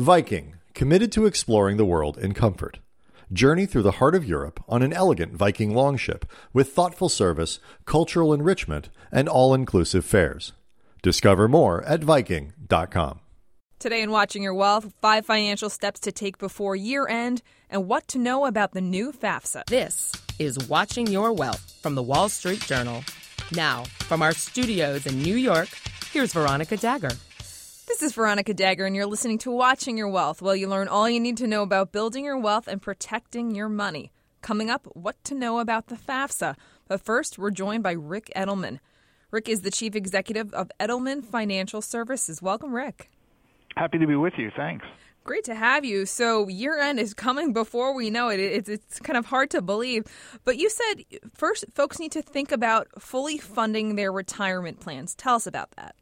Viking, committed to exploring the world in comfort. Journey through the heart of Europe on an elegant Viking longship with thoughtful service, cultural enrichment, and all inclusive fares. Discover more at Viking.com. Today in Watching Your Wealth, five financial steps to take before year end and what to know about the new FAFSA. This is Watching Your Wealth from the Wall Street Journal. Now, from our studios in New York, here's Veronica Dagher. This is Veronica Dagher, and you're listening to Watching Your Wealth, where you learn all you need to know about building your wealth and protecting your money. Coming up, what to know about the FAFSA. But first, we're joined by Ric Edelman. Ric is the chief executive of Edelman Financial Services. Welcome, Ric. Happy to be with you. Thanks. Great to have you. So year end is coming before we know it. It's it's kind of hard to believe. But you said first folks need to think about fully funding their retirement plans. Tell us about that.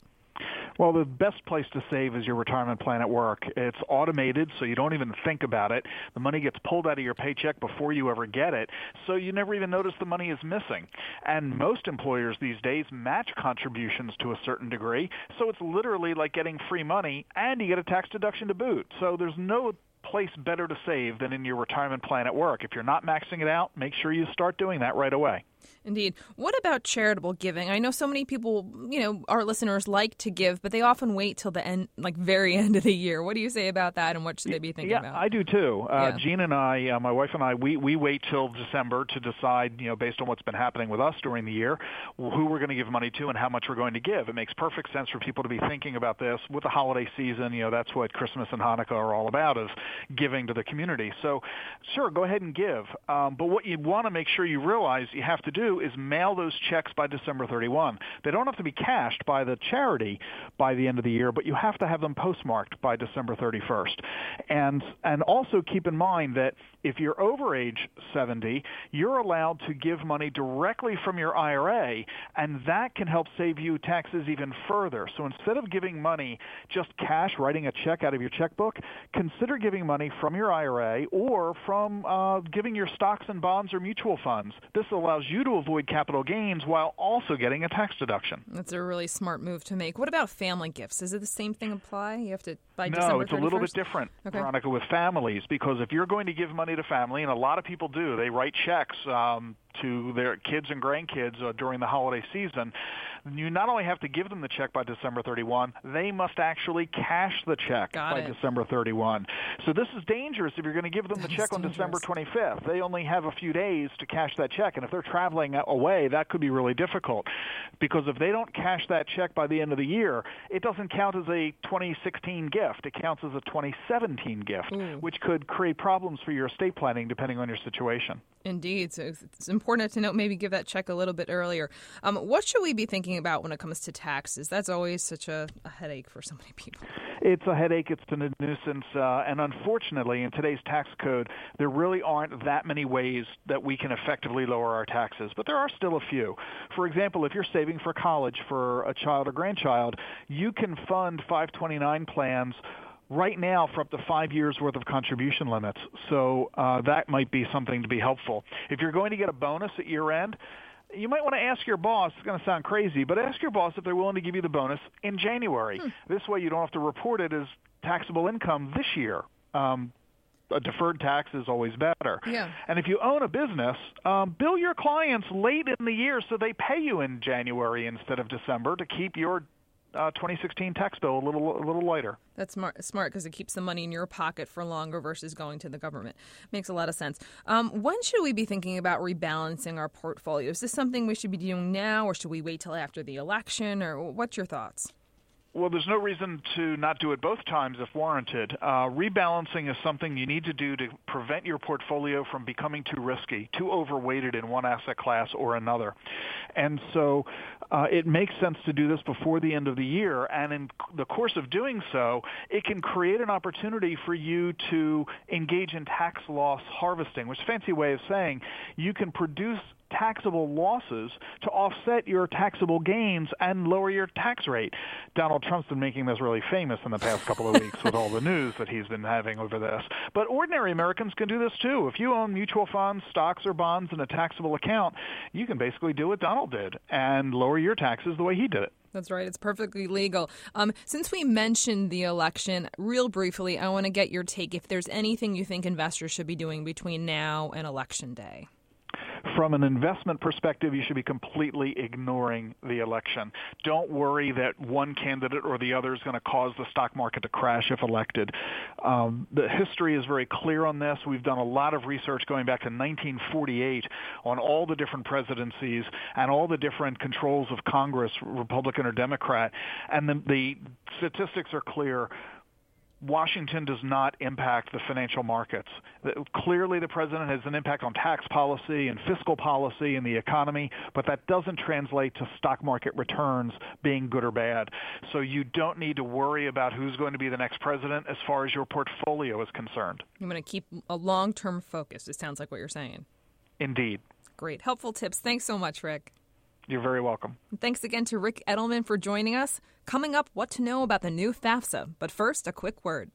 Well, the best place to save is your retirement plan at work. It's automated, so you don't even think about it. The money gets pulled out of your paycheck before you ever get it, so you never even notice the money is missing. And most employers these days match contributions to a certain degree, so it's literally like getting free money, and you get a tax deduction to boot. So there's no place better to save than in your retirement plan at work. If you're not maxing it out, make sure you start doing that right away. Indeed. What about charitable giving? I know so many people, you know, our listeners like to give, but they often wait till the end, like very end of the year. What do you say about that, and what should they be thinking yeah, about? I do too. Uh, Yeah. Jean and I, uh, my wife and I, we we wait till December to decide, you know, based on what's been happening with us during the year, who we're going to give money to and how much we're going to give. It makes perfect sense for people to be thinking about this with the holiday season. You know, that's what Christmas and Hanukkah are all about, is giving to the community. So, sure, go ahead and give. Um, but what you want to make sure you realize you have to do is mail those checks by December 31. They don't have to be cashed by the charity by the end of the year, but you have to have them postmarked by December 31st. And and also keep in mind that if you're over age 70, you're allowed to give money directly from your IRA, and that can help save you taxes even further. So instead of giving money just cash, writing a check out of your checkbook, consider giving money from your IRA or from uh, giving your stocks and bonds or mutual funds. This allows you to avoid capital gains while also getting a tax deduction. That's a really smart move to make. What about family gifts? Is it the same thing apply? You have to by no, December it's a little bit different, Okay. Veronica, with families because if you're going to give money to family, and a lot of people do, they write checks um, to their kids and grandkids uh, during the holiday season. You not only have to give them the check by December 31, they must actually cash the check Got by it. December 31. So this is dangerous if you're going to give them That the check on December dangerous. 25th. They only have a few days to cash that check, and if they're traveling away, that could be really difficult because if they don't cash that check by the end of the year, it doesn't count as a 2016 gift. It counts as a 2017 gift, Ooh. which could create problems for your estate planning depending on your situation. Indeed. So it's- it's important to note maybe give that check a little bit earlier. Um, what should we be thinking about when it comes to taxes? That's always such a, a headache for so many people. It's a headache. It's a nuisance, uh, and unfortunately, in today's tax code, there really aren't that many ways that we can effectively lower our taxes. But there are still a few. For example, if you're saving for college for a child or grandchild, you can fund 529 plans right now for up to five years worth of contribution limits. So uh, that might be something to be helpful. If you're going to get a bonus at year end, you might want to ask your boss. It's going to sound crazy, but ask your boss if they're willing to give you the bonus in January. This way, you don't have to report it as taxable income this year. Um, a deferred tax is always better. Yeah. And if you own a business, um, bill your clients late in the year so they pay you in January instead of December to keep your uh, 2016 tax bill a little a little lighter. That's smart smart because it keeps the money in your pocket for longer versus going to the government. Makes a lot of sense. Um, when should we be thinking about rebalancing our portfolio? Is this something we should be doing now, or should we wait till after the election? Or what's your thoughts? Well, there's no reason to not do it both times if warranted. Uh, rebalancing is something you need to do to prevent your portfolio from becoming too risky, too overweighted in one asset class or another. And so uh, it makes sense to do this before the end of the year. And in the course of doing so, it can create an opportunity for you to engage in tax loss harvesting, which is a fancy way of saying you can produce taxable losses to offset your taxable gains and lower your tax rate. Donald Trump's been making this really famous in the past couple of weeks with all the news that he's been having over this. But ordinary Americans can do this too. If you own mutual funds, stocks, or bonds in a taxable account, you can basically do what Donald did and lower your taxes the way he did it. That's right. It's perfectly legal. Um, since we mentioned the election, real briefly, I want to get your take if there's anything you think investors should be doing between now and election day from an investment perspective, you should be completely ignoring the election. Don't worry that one candidate or the other is going to cause the stock market to crash if elected. Um, the history is very clear on this. We've done a lot of research going back to 1948 on all the different presidencies and all the different controls of Congress, Republican or Democrat, and the, the statistics are clear Washington does not impact the financial markets. Clearly, the president has an impact on tax policy and fiscal policy and the economy, but that doesn't translate to stock market returns being good or bad. So you don't need to worry about who's going to be the next president as far as your portfolio is concerned. I'm going to keep a long term focus, it sounds like what you're saying. Indeed. Great. Helpful tips. Thanks so much, Ric. You're very welcome. Thanks again to Ric Edelman for joining us. Coming up, what to know about the new FAFSA. But first, a quick word.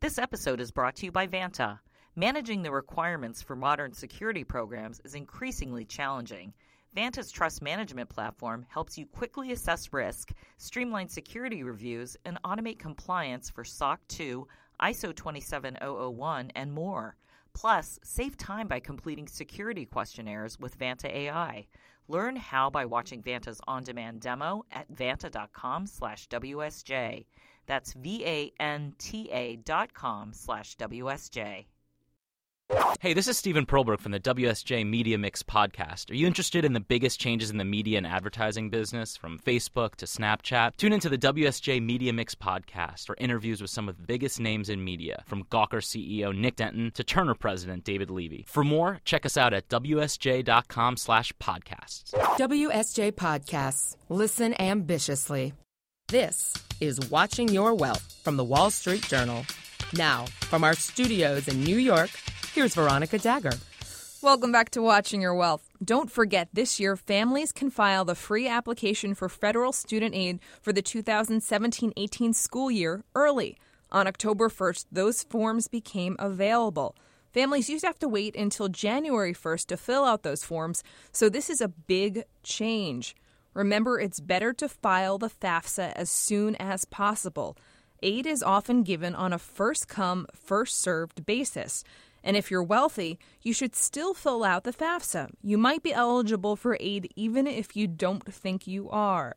This episode is brought to you by Vanta. Managing the requirements for modern security programs is increasingly challenging. Vanta's trust management platform helps you quickly assess risk, streamline security reviews, and automate compliance for SOC 2, ISO 27001, and more. Plus, save time by completing security questionnaires with Vanta AI. Learn how by watching Vanta's on-demand demo at vanta.com/wsj. That's v-a-n-t-a dot com slash wsj. Hey, this is Stephen Perlberg from the WSJ Media Mix podcast. Are you interested in the biggest changes in the media and advertising business, from Facebook to Snapchat? Tune into the WSJ Media Mix podcast for interviews with some of the biggest names in media, from Gawker CEO Nick Denton to Turner president David Levy. For more, check us out at wsj.com slash podcasts. WSJ Podcasts. Listen ambitiously. This is Watching Your Wealth from the Wall Street Journal. Now, from our studios in New York, Here's Veronica Dagher. Welcome back to Watching Your Wealth. Don't forget, this year, families can file the free application for federal student aid for the 2017 18 school year early. On October 1st, those forms became available. Families used to have to wait until January 1st to fill out those forms, so this is a big change. Remember, it's better to file the FAFSA as soon as possible. Aid is often given on a first come, first served basis. And if you're wealthy, you should still fill out the FAFSA. You might be eligible for aid even if you don't think you are.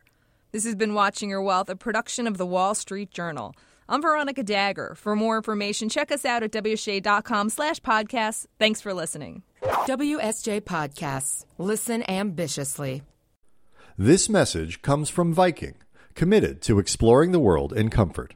This has been Watching Your Wealth, a production of the Wall Street Journal. I'm Veronica Dagher. For more information, check us out at WSJ.com slash podcasts. Thanks for listening. WSJ Podcasts. Listen ambitiously. This message comes from Viking, committed to exploring the world in comfort.